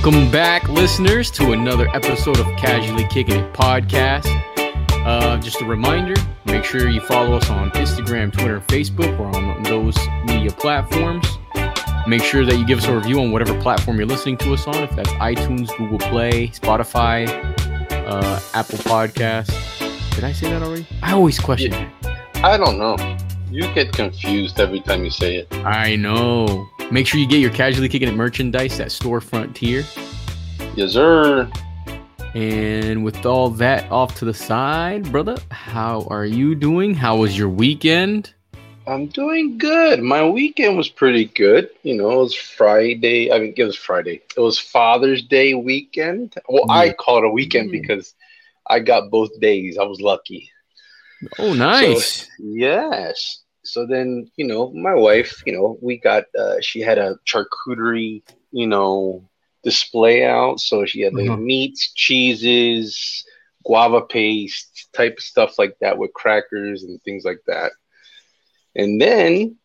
Welcome back, listeners, to another episode of Casually Kicking It podcast. Uh, just a reminder make sure you follow us on Instagram, Twitter, Facebook. We're on those media platforms. Make sure that you give us a review on whatever platform you're listening to us on, if that's iTunes, Google Play, Spotify, uh, Apple Podcasts. Did I say that already? I always question yeah. I don't know. You get confused every time you say it. I know. Make sure you get your casually kicking it merchandise at Storefront Tier. Yes, sir. And with all that off to the side, brother, how are you doing? How was your weekend? I'm doing good. My weekend was pretty good. You know, it was Friday. I mean, it was Friday. It was Father's Day weekend. Well. I mm. call it a weekend yeah. because I got both days. I was lucky. Oh, nice. So, yes so then you know my wife you know we got uh, she had a charcuterie you know display out so she had the mm-hmm. meats cheeses guava paste type of stuff like that with crackers and things like that and then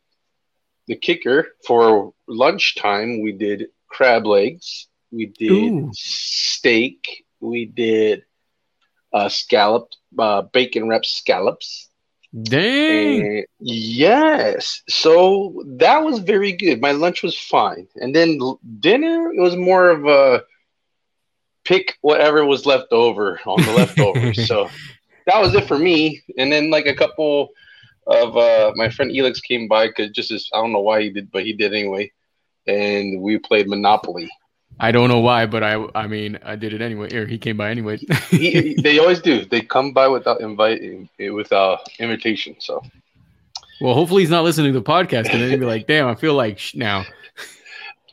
the kicker for lunchtime we did crab legs we did Ooh. steak we did uh, scalloped uh, bacon wrapped scallops Dang. And yes. So that was very good. My lunch was fine. And then dinner, it was more of a pick whatever was left over on the leftovers. so that was it for me. And then like a couple of uh, my friend Elix came by because just as I don't know why he did, but he did anyway. And we played Monopoly. I don't know why, but I I mean I did it anyway. Or he came by anyway. he, they always do. They come by without inviting, without invitation. So, well, hopefully he's not listening to the podcast, and then he'd be like, "Damn, I feel like sh- now."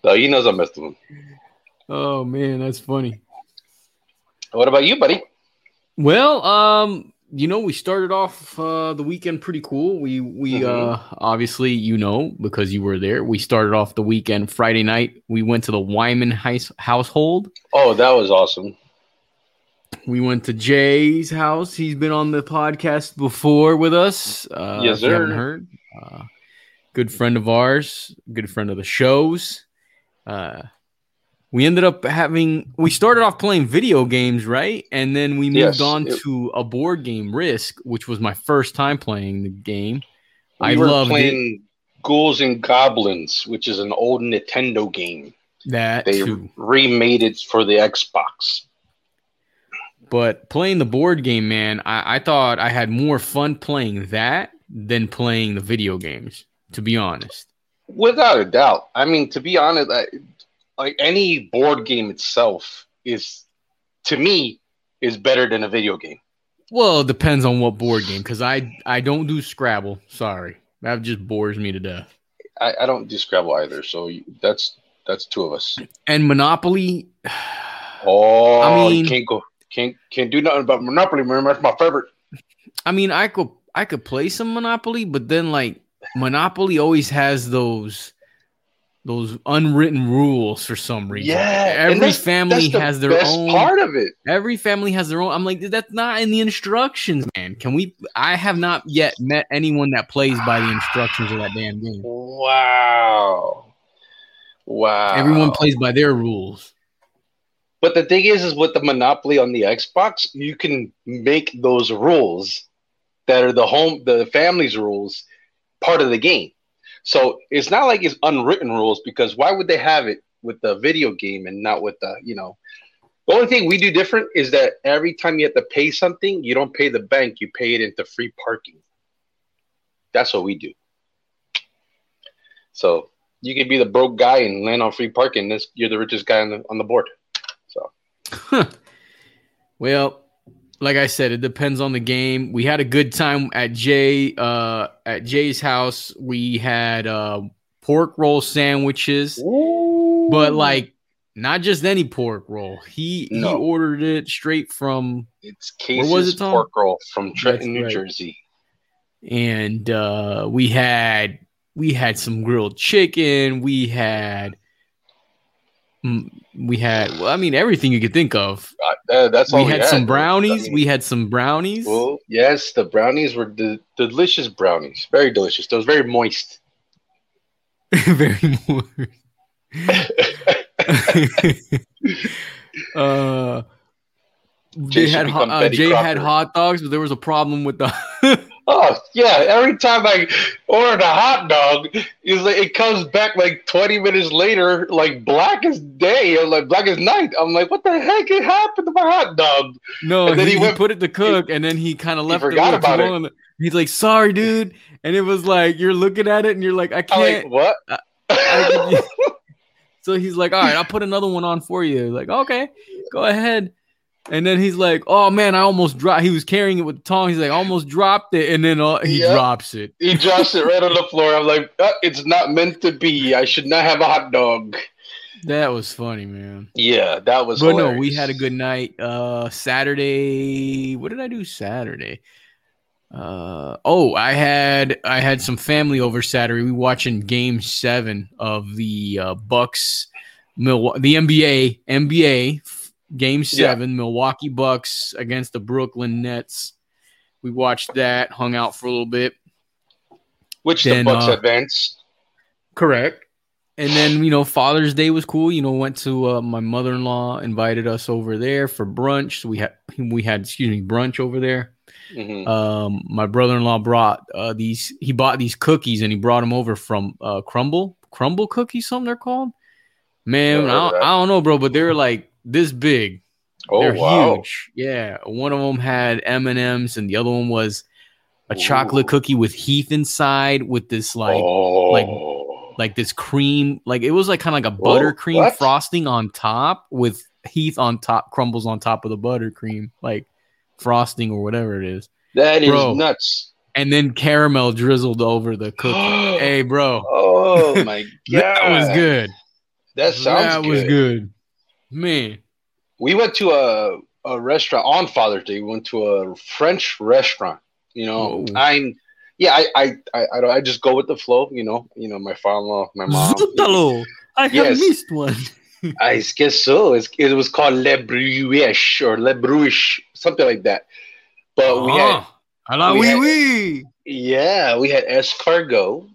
No, he knows I messed with him. Oh man, that's funny. What about you, buddy? Well, um, you know, we started off uh, the weekend pretty cool. We we mm-hmm. uh, obviously you know because you were there. We started off the weekend Friday night. We went to the Wyman Heis- household. Oh, that was awesome. We went to Jay's house. He's been on the podcast before with us. Uh, yes, sir. haven't heard. Uh, good friend of ours. Good friend of the shows. Uh, we ended up having we started off playing video games right? And then we moved yes, on it, to a board game risk which was my first time playing the game. We i love playing it. ghouls and goblins which is an old nintendo game. That they too. remade it for the xbox. But playing the board game man I, I thought i had more fun playing that than playing the video games to be honest. Without a doubt. I mean to be honest I, like any board game itself is to me is better than a video game. Well, it depends on what board game because I I don't do Scrabble. Sorry, that just bores me to death. I, I don't do Scrabble either, so that's that's two of us. And Monopoly. Oh, I mean, can't go, can't can't do nothing about Monopoly, man. That's my favorite. I mean, I could I could play some Monopoly, but then like Monopoly always has those those unwritten rules for some reason. Yeah, every that's, family that's the has their own part of it. Every family has their own. I'm like, that's not in the instructions, man. Can we? I have not yet met anyone that plays by the instructions of that damn game. Wow, wow. Everyone plays by their rules. But the thing is, is with the Monopoly on the Xbox, you can make those rules that are the home, the family's rules, part of the game. So it's not like it's unwritten rules because why would they have it with the video game and not with the, you know, the only thing we do different is that every time you have to pay something, you don't pay the bank, you pay it into free parking. That's what we do. So you can be the broke guy and land on free parking. This you're the richest guy on the on the board. So, huh. well, like I said, it depends on the game. We had a good time at Jay uh, at Jay's house. We had uh, pork roll sandwiches, Ooh. but like not just any pork roll. He no. he ordered it straight from it's Casey's where was it, Tom? pork roll from Trenton, New Jersey. And uh, we had we had some grilled chicken. We had we had well, i mean everything you could think of. Uh, that's all we, we had, had, some brownies I mean, we had some brownies. Well yes the brownies were de- delicious brownies very delicious. Those very moist. Very moist. Uh, Jay they had uh, Jay had hot dogs, but there was a problem with the. Oh yeah, every time I ordered a hot dog, is like it comes back like twenty minutes later, like black as day or like black as night. I'm like, what the heck it happened to my hot dog? no, And then he, he he went- put it to cook, and then he kind of left forgot it about it. He's like, "Sorry, dude," and it was like you're looking at it, and you're like, "I can't." like, what? I- I- so he's like, "All right, I'll put another one on for you." Like, okay, go ahead. And then he's like, "Oh man, I almost dropped." He was carrying it with the tongs. He's like, "I "Almost dropped it," and then uh, he Yep. drops it. he drops it right on the floor. I'm like, "Uh, it's not meant to be. I should not have a hot dog. That was funny, man. Yeah, that was. But no, we had a good night. Uh Saturday. What did I do Saturday? Uh oh, I had I had some family over Saturday. We watching game seven of the uh Bucks Milwaukee the NBA NBA game seven, Milwaukee Bucks against the Brooklyn Nets. We watched that, hung out for a little bit. which then, the Bucks uh, advanced. Correct. And then you know Father's Day was cool. You know, went to uh, my mother in law invited us over there for brunch. So we had we had excuse me brunch over there. Mhm. Um, my brother in law brought uh, these. He bought these cookies and he brought them over from uh, Crumbl Crumbl cookies. Something they're called. Man, I don't. I don't know, bro, but they're like this big. oh they're wow! huge. Yeah, one of them had M and M's, and the other one was a Ooh. chocolate cookie with Heath inside, with this like oh, like- like this cream, like it was like kind of like a buttercream what? frosting on top with Heath on top, crumbles on top of the buttercream, like frosting or whatever it is, that is Bro. nuts. and then caramel drizzled over the cookie. hey, bro, Oh my god, that was good. That sounds that was good, man. We went to a a restaurant on Father's Day. We went to a French restaurant. You know. I'm yeah. I I I I, don't- I just go with the flow. You know, you know my father-in-law, my mom. Zutalo. I have Yes. missed one. I guess so. It's, it was called Le Bruiche or Le Bruiche, something like that. But we had Ah, a we oui, had- oui. yeah, we had escargot,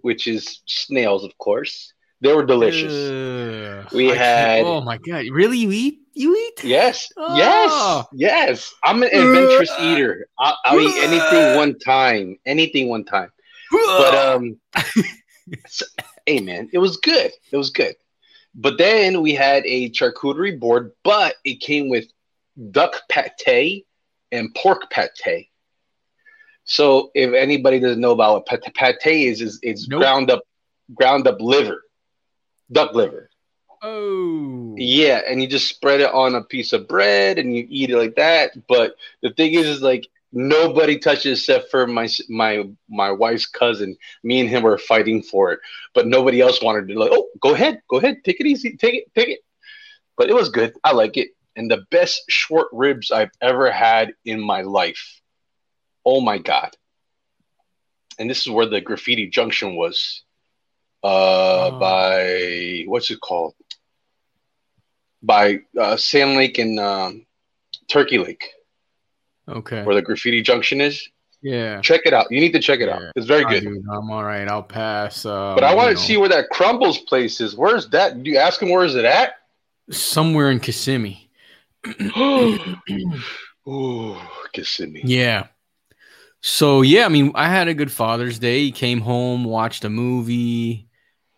which is snails, of course. They were delicious. We I had- Oh my god! Really, you eat? You eat? Yes, Oh. yes, yes. I'm an adventurous Uh. eater. I'll, I'll eat anything one time. Anything one time. But um, so- hey man, it was good. It was good. But then we had a charcuterie board, but it came with duck pate and pork pate. So if anybody doesn't know about what pate, pate is, is it's Nope. ground up, ground up liver, duck liver. oh, Yeah, and you just spread it on a piece of bread and you eat it like that. But the thing is, is like nobody touches except for my my my wife's cousin. Me and him were fighting for it, but nobody else wanted to. Like, oh, go ahead, go ahead, take it easy, take it, take it. But it was good. I like it, and the best short ribs I've ever had in my life. Oh my god! And this is where the graffiti junction was, uh, Oh. by what's it called? by uh, Sand Lake and um, Turkey Lake, Okay. where the graffiti junction is. Yeah. Check it out. You need to check it out. It's very Ah, good. dude, I'm all right. I'll pass. Um, But I want to know, see where that Crumbles place is. Where's that? Do you ask him where is it at? somewhere in Kissimmee. Ooh, Kissimmee. Yeah. So yeah, I mean, I had a good Father's Day. He came home, watched a movie.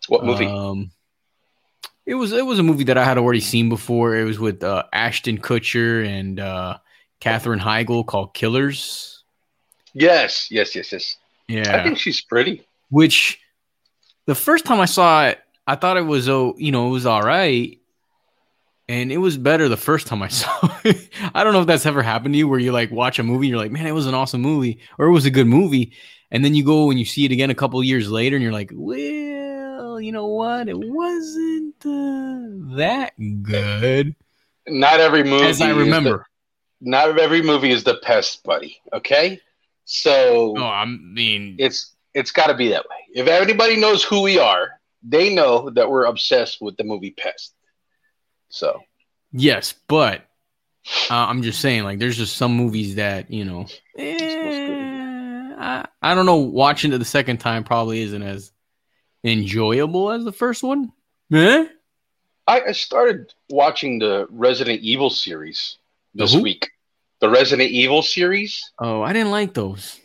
What movie? Um, it was it was a movie that I had already seen before. It was with uh, Ashton Kutcher and uh, Katherine Heigl called Killers. yes, yes, yes, yes. Yeah, I think she's pretty. which the first time I saw it, I thought it was oh, you know, it was all right. And it was better the first time I saw it. I don't know if that's ever happened to you where you like watch a movie and you're like, man, it was an awesome movie or it was a good movie. And then you go and you see it again a couple years later and you're like, well, you know what? It wasn't uh, that good Not every movie. as I is the- remember. not every movie is the pest, buddy. Okay, so No, I mean, it's it's got to be that way. If anybody knows who we are, they know that we're obsessed with the movie Pest. So yes, but uh, I'm just saying, like, there's just some movies that you know, eh, I, I don't know. Watching it the second time probably isn't as enjoyable as the first one. Eh? I, I started watching the Resident Evil series this who? week. The Resident Evil series. Oh, I didn't like those.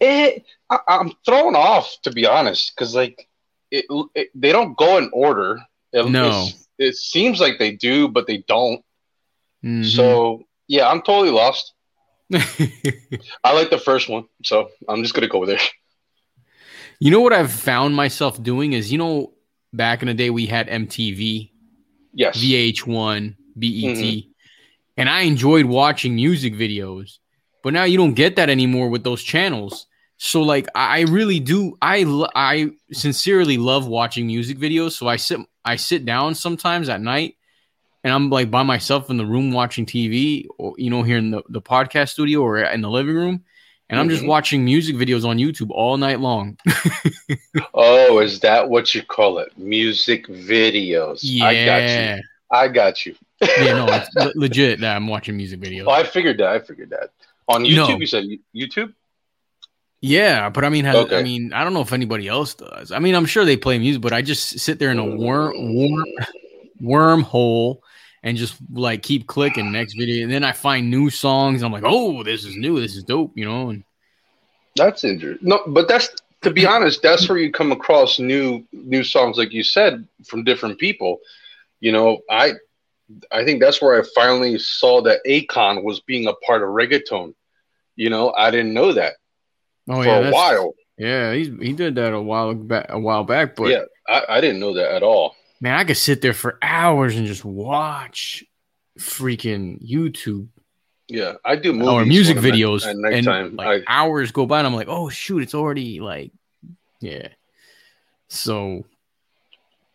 It, I, I'm thrown off to be honest, because like it, it, they don't go in order. It, No. it seems like they do, but they don't. Mhm. So yeah, I'm totally lost. I like the first one, so I'm just gonna go with it. You know what I've found myself doing is, you know, back in the day we had MTV, Yes. VH1, BET, mm-hmm. and I enjoyed watching music videos. But now you don't get that anymore with those channels. So like I I really do I I sincerely love watching music videos. So I sit I sit down sometimes at night and I'm like by myself in the room watching TV or you know here in the, the podcast studio or in the living room and I'm just Mhm. watching music videos on YouTube all night long. Oh, is that what you call it? Music videos. yeah. I got you. I got you. yeah, no, it's le- legit that I'm watching music videos. Oh, I figured that. I figured that. On YouTube, No. you said YouTube? Yeah, but I mean, has, Okay. I mean, I don't know if anybody else does. I mean, I'm sure they play music, but I just sit there in a worm, worm, wormhole and just like keep clicking next video, and then I find new songs. I'm like, oh, this is new, this is dope, you know. And That's interesting. No, but that's to be honest, that's where you come across new new songs, like you said, from different people. You know, I I think that's where I finally saw that Akon was being a part of reggaeton. You know, I didn't know that oh for yeah, a while. yeah, he he did that a while back, a while back. But yeah, I, I didn't know that at all. Man, I could sit there for hours and just watch freaking YouTube Yeah, I do movies or music I'm at- videos at and like I, hours go by and I'm like, oh shoot, it's already like yeah. So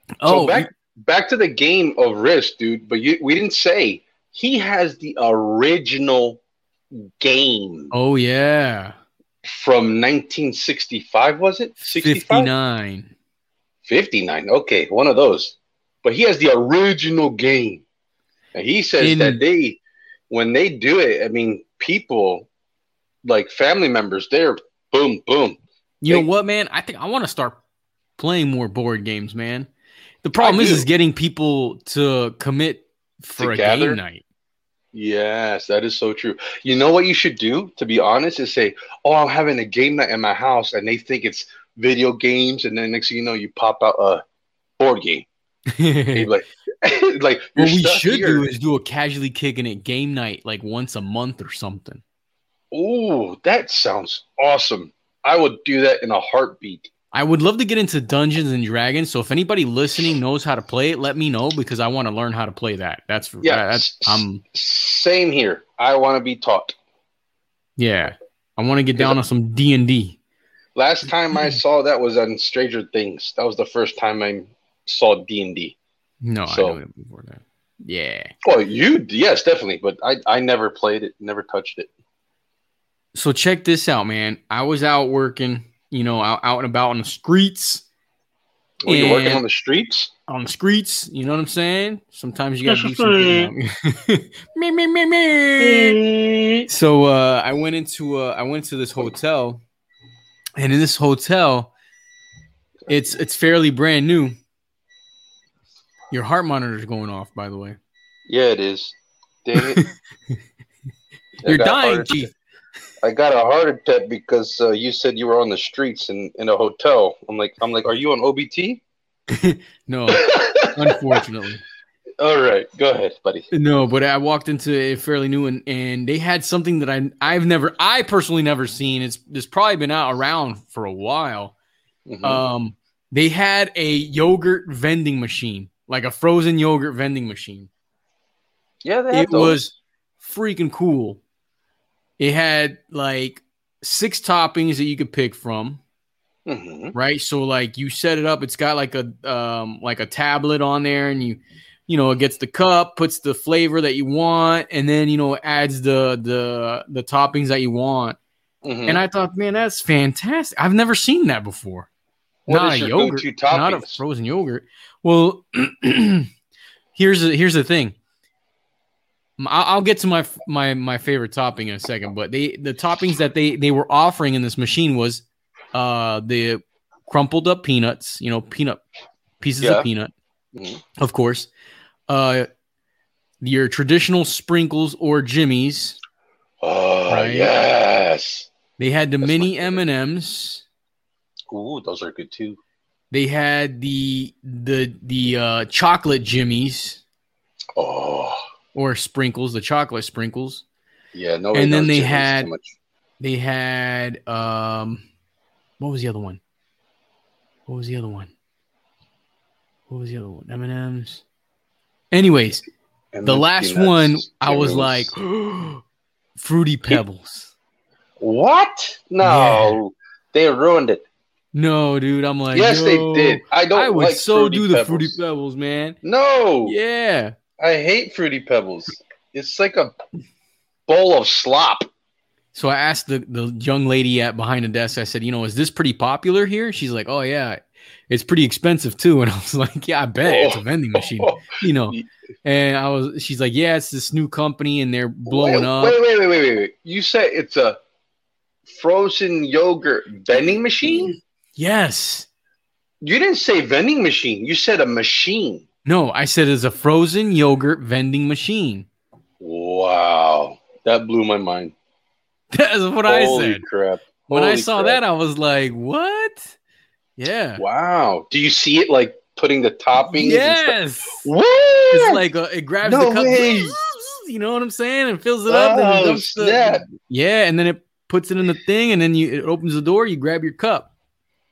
so oh back back to the game of Risk, dude. But you, we didn't say he has the original game oh yeah. from 1965. Was it 65? 59. 59. Okay, one of those. But he has the original game, and he says In- that they, when they do it, I mean, people like family members, they're boom, boom. You They- know what, man? I think I want to start playing more board games, man. The problem is do. is getting people to commit for a gather? game night. Yes, that is so true. You know what you should do, to be honest, is say, "Oh, I'm having a game night in my house," and they think it's video games, and then next thing you know, you pop out a board game. Like, like what we should here. do is do a casually kicking it game night like once a month or something. Oh, that sounds awesome. I would do that in a heartbeat. I would love to get into Dungeons and Dragons. So if anybody listening knows how to play it, let me know because I want to learn how to play that. That's Yeah, that's I'm Same here. I want to be taught. yeah. I want to get down on some D and D. Last time I saw that was on Stranger Things. That was the first time I saw D and D. No, I So- know it before that. Yeah. Well, you yes, definitely, but I I never played it, never touched it. So check this out, man. I was out working, you know, out, out and about on the streets. Were you working on the streets? On the streets, you know what I'm saying? Sometimes you gotta do something. me, me, me, me. So uh, I went into uh, I went to this hotel, and in this hotel, it's it's fairly brand new. Your heart monitor is going off, by the way. Yeah, it is. Dang it! You're dying, Chief. I got a heart attack because uh, you said you were on the streets in, in a hotel. I'm like, I'm like, are you on OBT? No, unfortunately. All right, go ahead, buddy. No, but I walked into it fairly new and, and they had something that I I've never I personally never seen. It's it's probably been out around for a while. Mhm. Um they had a yogurt vending machine, like a frozen yogurt vending machine. yeah, they It those. was freaking cool. It had like six toppings that you could pick from, Mhm. right? So like you set it up, it's got like a um like a tablet on there and you you know, it gets the cup, puts the flavor that you want, and then you know, adds the the the toppings that you want. Mhm. And I thought, man, that's fantastic. I've never seen that before. What not a yogurt, not a frozen yogurt. Well, here's the, here's the thing. I'll, get to my my my favorite topping in a second, but they the toppings that they they were offering in this machine was uh the crumpled up peanuts, you know, peanut pieces Yeah. of peanut, Mhm. of course. Uh, your traditional sprinkles or jimmies. Oh Right. yes. They had the That's mini M and M's. Ooh, those are good too. They had the the the uh, chocolate jimmies Oh or sprinkles, the chocolate sprinkles. yeah. No. And then they had-. They had um, what was the other one? What was the other one? What was the other one? M and M's. Anyways, And the last one, I was like, fruity pebbles. what? No, they ruined it. No, dude, I'm like, yes, they did. I don't. I would like so fruity do the pebbles. fruity pebbles, man. No, Yeah. I hate fruity pebbles. It's like a bowl of slop. So I asked the, the young lady at behind the desk, I said, you know, is this pretty popular here? She's like, oh, yeah, it's pretty expensive too. And I was like, yeah, I bet it's a oh. vending machine, you know. And I was, she's like, yeah, it's this new company and they're blowing wait, up. Wait, wait, wait, wait, wait. You said it's a frozen yogurt vending machine? Yes. You didn't say vending machine. You said a machine. No, I said it's a frozen yogurt vending machine. Wow. That blew my mind. That's what I Holy said. crap. When I saw crap. that, I was like, what? Yeah. Wow. Do you see it like putting the toppings? Yes. What? It's like uh it grabs No the cup, way. you know what I'm saying, and fills it up. and it Oh, the- yeah, and then it puts it in the thing, and then you it opens the door. You grab your cup.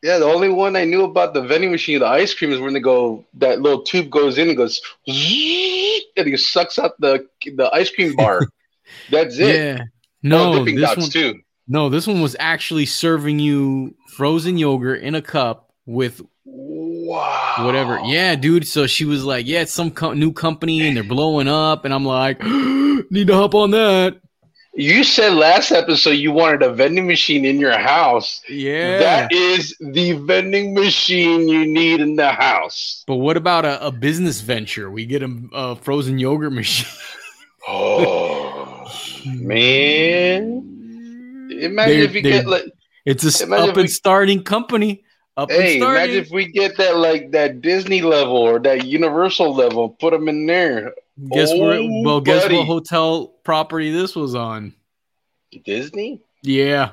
Yeah, the only one I knew about the vending machine, the ice cream, is when they go that little tube goes in and goes and it sucks out the the ice cream bar. That's it. Yeah. Oh, No, dipping this dots one. too. No, this one was actually serving you frozen yogurt in a cup with Wow. whatever. Yeah, dude. So she was like, "Yeah, it's some co- new company, and they're blowing up." And I'm like, "Need to hop on that." You said last episode you wanted a vending machine in your house. Yeah. That is the vending machine you need in the house. but what about a, a business venture? We get a, a frozen yogurt machine. Oh man. Imagine They- if you get like It's a Imagine up if we- and starting company. Up and Hey, imagine if we get that like that Disney level or that Universal level, put them in there. guess where? Oh, Well, guess what hotel property this was on? Disney? Yeah,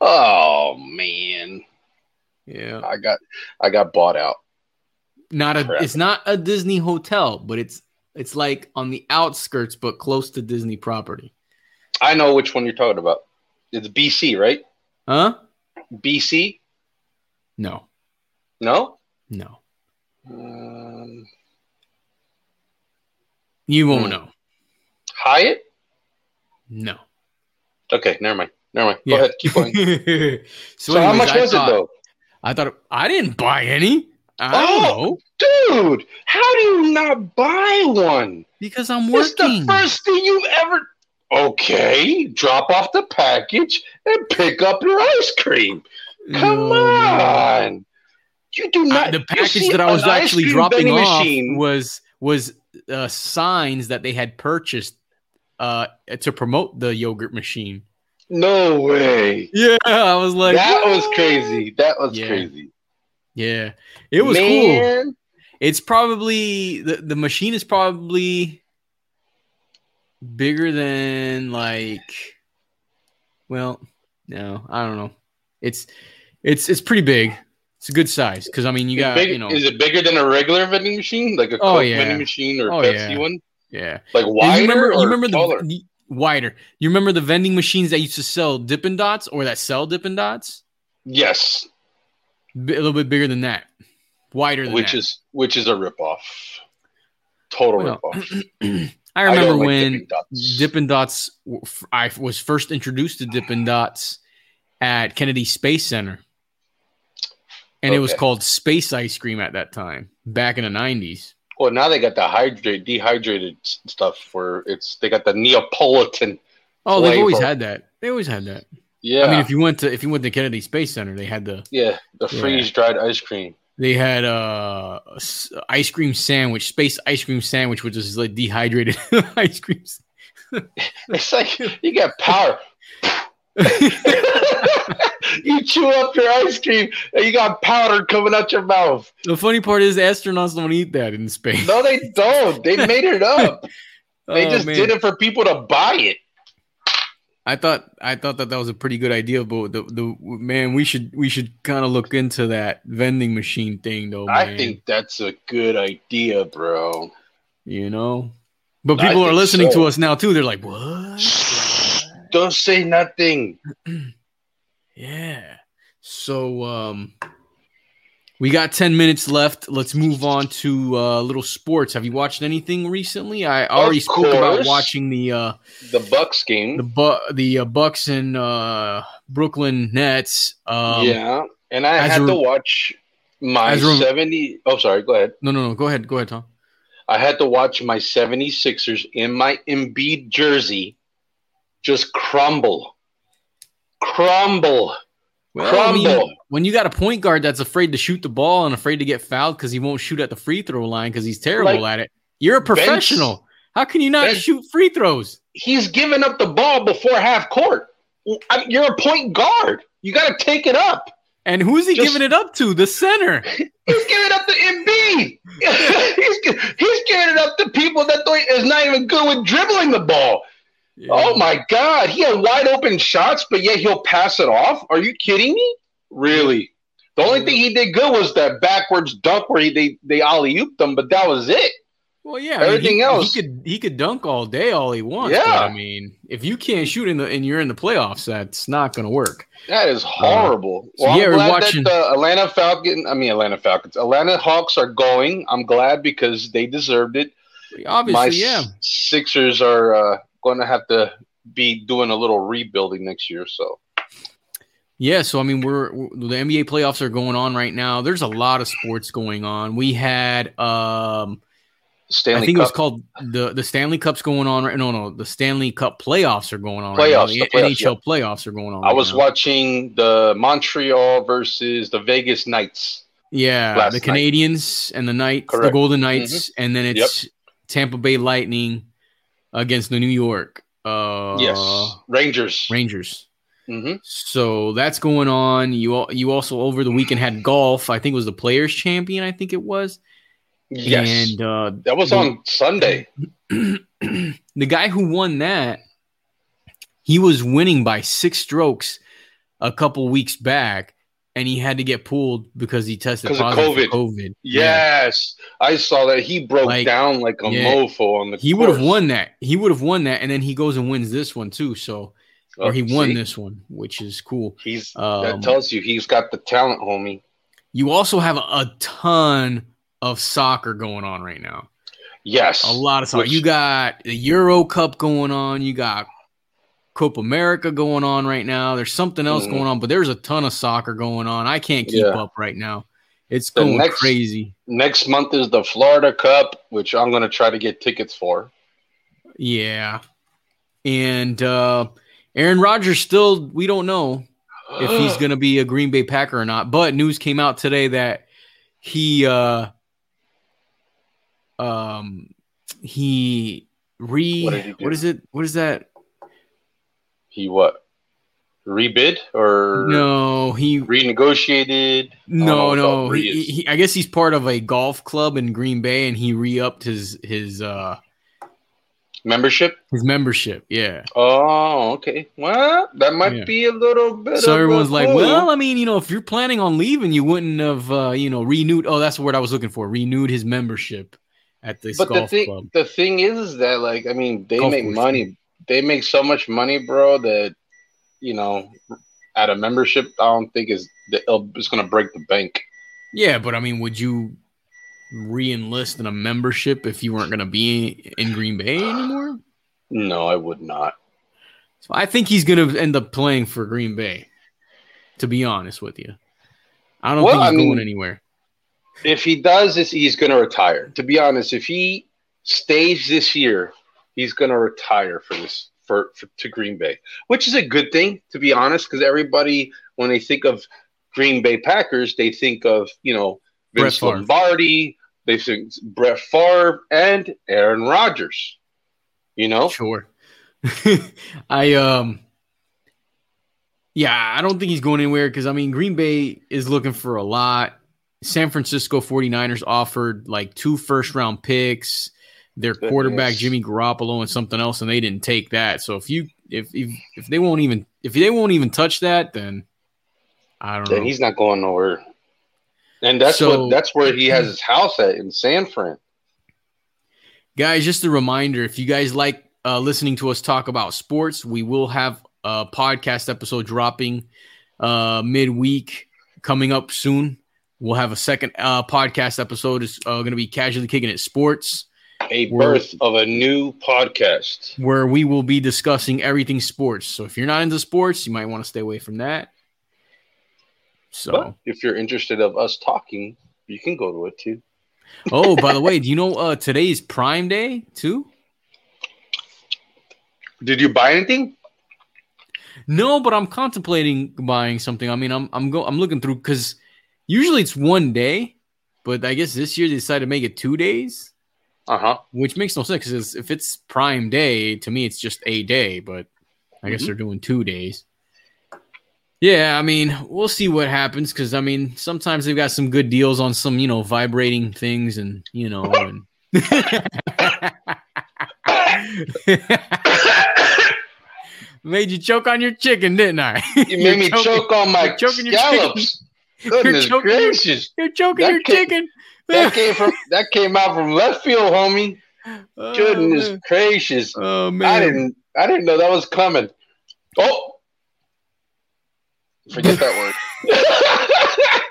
Oh man, yeah. I got I got bought out. Not a. Crap. It's not a Disney hotel, but it's it's like on the outskirts, but close to Disney property. I know which one you're talking about. It's BC, right? Huh? BC? No, No. no. Um, You won't Hmm. know. Hyatt? No. Okay, never mind. Never mind. Yeah. Go ahead. Keep going. so, So, how much I was thought- it though? I thought I didn't buy any. I Oh! Dude, how do you not buy one? because I'm working. It's the first thing you've ever. Okay, drop off the package and pick up your ice cream. Come on. You do not. the package that I was actually dropping off machine. was was uh, signs that they had purchased uh, to promote the yogurt machine. No way. Yeah, I was like, that was crazy. That was Yeah. crazy. Yeah, it was cool. It's probably the the machine is probably bigger than like, well, no, I don't know. It's it's it's pretty big. It's a good size because I mean you is got big- you know Is it bigger than a regular vending machine, like a Oh, Coke yeah. vending machine or Oh, Pepsi yeah. one? yeah. Like wider you remember or you remember taller? the, the wider. You remember the vending machines that used to sell Dippin' Dots or that sell Dippin' Dots? yes, B- a little bit bigger than that, wider than which that. is which is a ripoff. Total Well, ripoff. I remember don't like when Dippin' Dots. Dippin' Dots. I was first introduced to Dippin' Dots at Kennedy Space Center, and it was called Space Ice Cream at that time, back in the nineties. Well, now they got the hydrate, dehydrated stuff where it's they got the Neapolitan. Oh, they've always had that. They always had that. Yeah, I mean, if you went to if you went to Kennedy Space Center, they had the yeah, the freeze dried ice cream. They had uh s- ice cream sandwich, space ice cream sandwich, which is like dehydrated ice creams. It's like you got power. you chew up your ice cream and you got powder coming out your mouth. The funny part is astronauts don't eat that in space. No, they don't. They made it up. They Oh, just man. did it for people to buy it. I thought I thought that that was a pretty good idea, but the the man we should we should kind of look into that vending machine thing though. Man. I think that's a good idea, bro. you know, but I people are listening so. to us now too. They're like, what? Don't say nothing. Yeah. So um we got 10 minutes left. Let's move on to uh little sports. Have you watched anything recently? I already spoke about watching the uh The Bucks game. the bu- the uh, Bucks and uh Brooklyn Nets. Um yeah. And I had a- to watch my as a- 70. Oh, sorry. Go ahead. No, no, no. Go ahead. Go ahead, Tom. I had to watch my 76ers in my Embiid jersey just crumble. Crumble. Well, I mean, crumble. When you got a point guard that's afraid to shoot the ball and afraid to get fouled because he won't shoot at the free throw line because he's terrible Like, at it, you're a professional. How can you not Ben- shoot free throws? He's giving up the ball before half court. I mean, you're a point guard. You got to take it up. And who's he Just- giving it up to? The center. He's giving it up to Embiid. he's, he's giving it up to people that is not even good with dribbling the ball. Oh my God, he had wide open shots, but yet he'll pass it off. Are you kidding me? Really? The only thing he did good was that backwards dunk where he, they they alley ooped them, but that was it. Well, yeah. I mean, Everything he, else- he could he could dunk all day, all he wants. Yeah. I mean, if you can't shoot in the and you're in the playoffs, that's not going to work. That is horrible. so well, yeah, I'm glad watching- that the Atlanta Falcons, I mean Atlanta Falcons, Atlanta Hawks are going. I'm glad because they deserved it. Obviously, My yeah. Sixers are uh, going to have to be doing a little rebuilding next year. So Yeah, so I mean, we're, we're- the NBA playoffs are going on right now. There's a lot of sports going on. We had, um, Stanley I think it was called the the Stanley Cup's going on right. No, no, the Stanley Cup playoffs are going on. right. Playoffs, The the playoffs, NHL playoffs are going on. I right was now. watching the Montreal versus the Vegas Knights. Yeah, the night. Canadiens and the Knights, the Correct. Mm-hmm. Golden Knights, and then it's Tampa Bay Lightning against the New York uh, yes, Rangers. Rangers. Hmm So that's going on. You you also over the weekend had golf. I think it was the Players Champion. I think it was. Yes, And uh, that was the- on Sunday. the guy who won that, he was winning by six strokes a couple weeks back, and he had to get pulled because he tested positive for COVID. COVID. Yes, I saw that. He broke Like, down like a yeah. mofo on the. He would have won that. He would have won that, and then he goes and wins this one too. So, or he Oh, won see? this one, which is cool. He's Um, that tells you he's got the talent, homie. You also have a ton of soccer going on right now. Yes, A lot of soccer. Which- you got the Euro Cup going on. You got Copa America going on right now. There's something else Mhm. going on, but there's a ton of soccer going on. I can't keep Yeah. up right now. It's The going next- crazy. Next month is the Florida Cup, which I'm going to try to get tickets for. Yeah. And uh Aaron Rodgers still we don't know if he's going to be a Green Bay Packer or not, but news came out today that he uh um he re What he what is it? What is that? he what rebid or No, he renegotiated? no no. He, he, I guess he's part of a golf club in Green Bay, and he re-upped his his uh Membership? his membership. Yeah. Oh, okay. Well, that might Yeah. be a little bit. So of a everyone's like, clue. well, I mean, you know, if you're planning on leaving, you wouldn't have, uh, you know, renewed. Oh, that's the word I was looking for. Renewed his membership at this but the thing, club. the thing is, is that like, I mean, they Golf make money. They make so much money, bro. That you know, at a membership, I don't think is it'll- it's going to break the bank. Yeah, but I mean, would you re-enlist in a membership if you weren't going to be in Green Bay anymore? No, I would not. So I think he's going to end up playing for Green Bay. To be honest with you, I don't Well, think he's I mean- going anywhere. If he does he's going to retire. To be honest, if he stays this year, he's going to retire for this for, for to Green Bay, which is a good thing. To be honest, because everybody when they think of Green Bay Packers, they think of you know Vince Lombardi, they think Brett Favre and Aaron Rodgers. You know, Sure. I um Yeah, I don't think he's going anywhere because I mean Green Bay is looking for a lot. San Francisco 49ers offered like two first round picks, their Goodness. quarterback Jimmy Garoppolo and something else, and they didn't take that. So if you if if, if they won't even if they won't even touch that, then I don't Then know. he's not going nowhere. And that's So- what that's where he has his house at in San Fran. Guys, just a reminder if you guys like uh, listening to us talk about sports, we will have a podcast episode dropping uh, midweek coming up soon. We'll have a second uh, podcast episode. is uh, going to be casually kicking it sports, A birth of a new podcast. where we will be discussing everything sports. So if you're not into sports, you might want to stay away from that. So, But if you're interested of us talking, you can go to it too. oh, by the way, do you know uh, today's Prime Day too? Did you buy anything? No, but I'm contemplating buying something. I mean, I'm I'm go I'm looking through because usually it's one day, but I guess this year they decided to make it two days, Uh huh. which makes no sense because if it's Prime Day, to me it's just a day, but I guess Mhm. they're doing two days. Yeah, I mean, we'll see what happens because I mean, sometimes they've got some good deals on some, you know, vibrating things and you know, and made you choke on your chicken, didn't I? You made me You're choke on my you're choking your scallops. Goodness choking gracious. You're choking That your came- chicken. That came from that came out from left field, homie. Oh, Goodness man. gracious. Oh man, I didn't I didn't know that was coming. Oh forget that word.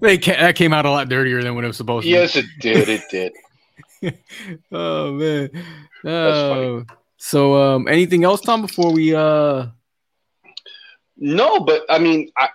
They ca- that came out a lot dirtier than what it was supposed to. yes, it did. It did. Oh man. Oh. So um anything else, Tom, before we uh No, but I mean, I,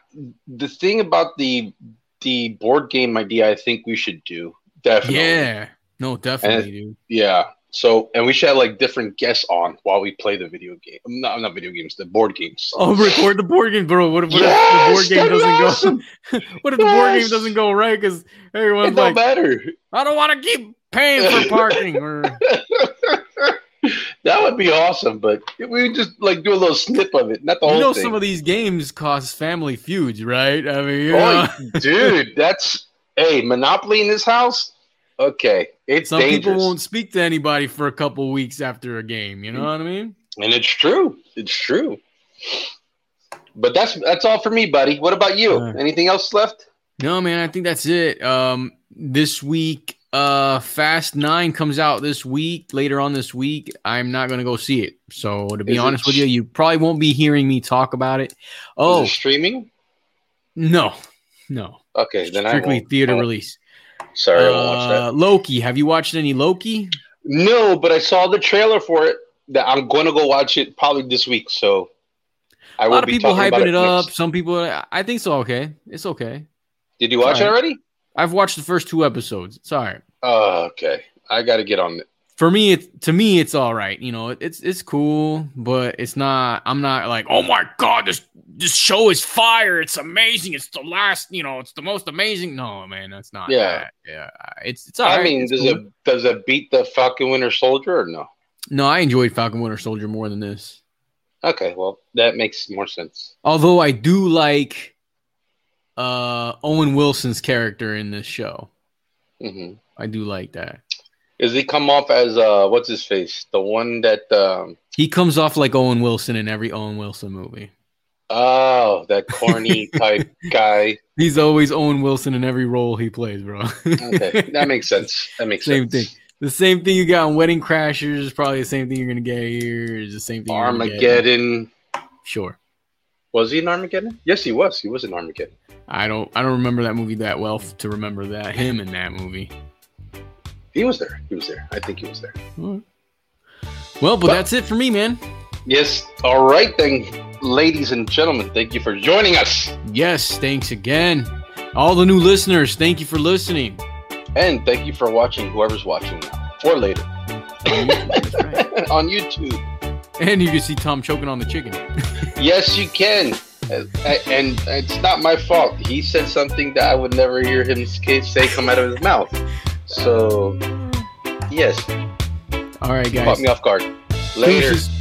the thing about the the board game idea, I think we should do definitely. Yeah. No, definitely, dude. Yeah. So, and we should have like different guests on while we play the video game. No, not video games, the board games. Oh, record the board game, bro. What if, what Yes, if the board game doesn't awesome. go? what if the board game doesn't go right? Because everyone's like, matter. I don't want to keep paying for parking. Or that would be awesome, but we just like do a little snip of it, not the you whole know, thing. some of these games cause family feuds, right? I mean, you know, oh, dude, that's hey Monopoly in this house. Okay, it's some dangerous, people won't speak to anybody for a couple weeks after a game. You know what I mean? and it's true. It's true. But that's that's all for me, buddy. What about you? Uh, Anything else left? No, man, I think that's it. Um, this week, uh, Fast Nine comes out this week. Later on this week, I'm not gonna go see it. So to be Is honest with you, you probably won't be hearing me talk about it. Oh it streaming. no, no, Okay, then I strictly theater release. Sorry, I won't watch that. Uh, Loki. Have you watched any Loki? No, but I saw the trailer for it. That I'm going to go watch it probably this week. So I A lot of people hyping it up. next. Some people, I think so. Okay, it's okay. Did you watch it already? I've watched the first two episodes. It's all right. Oh, okay. I got to get on it. For me, it to me, it's all right. You know, it- it's it's cool, but it's not. I'm not like, oh my god, this this show is fire. It's amazing. It's the last. You know, it's the most amazing. No, man, that's not. Yeah. that. yeah. It's it's all I right. mean, It's does cool. it does it beat the Falcon Winter Soldier or no? No, I enjoyed Falcon Winter Soldier more than this. Okay, well that makes more sense. Although I do like uh Owen Wilson's character in this show. hmm I do like that. Does he come off as uh what's his face? The one that um He comes off like Owen Wilson in every Owen Wilson movie. oh that corny type guy. He's always Owen Wilson in every role he plays, bro. Okay, that makes sense. That makes the Same sense. thing. The same thing you got in Wedding Crashers is probably the same thing you're gonna get here. Is the same thing. you're gonna get- Armageddon. Sure. Was he in Armageddon? Yes, he was. He was in Armageddon. I don't. I don't remember that movie that well to remember that him in that movie. He was there. He was there. I think he was there. Well, but But- that's it for me, man. Yes. All right then, ladies and gentlemen. Thank you for joining us, Yes, thanks again. All the new listeners, thank you for listening. and thank you for watching. Whoever's watching now or later right. on YouTube. And you can see Tom choking on the chicken. Yes, you can. Uh, And it's not my fault. He said something that I would never hear him say come out of his mouth. So, yes, All right, caught guys. me off guard. Later. Deuces.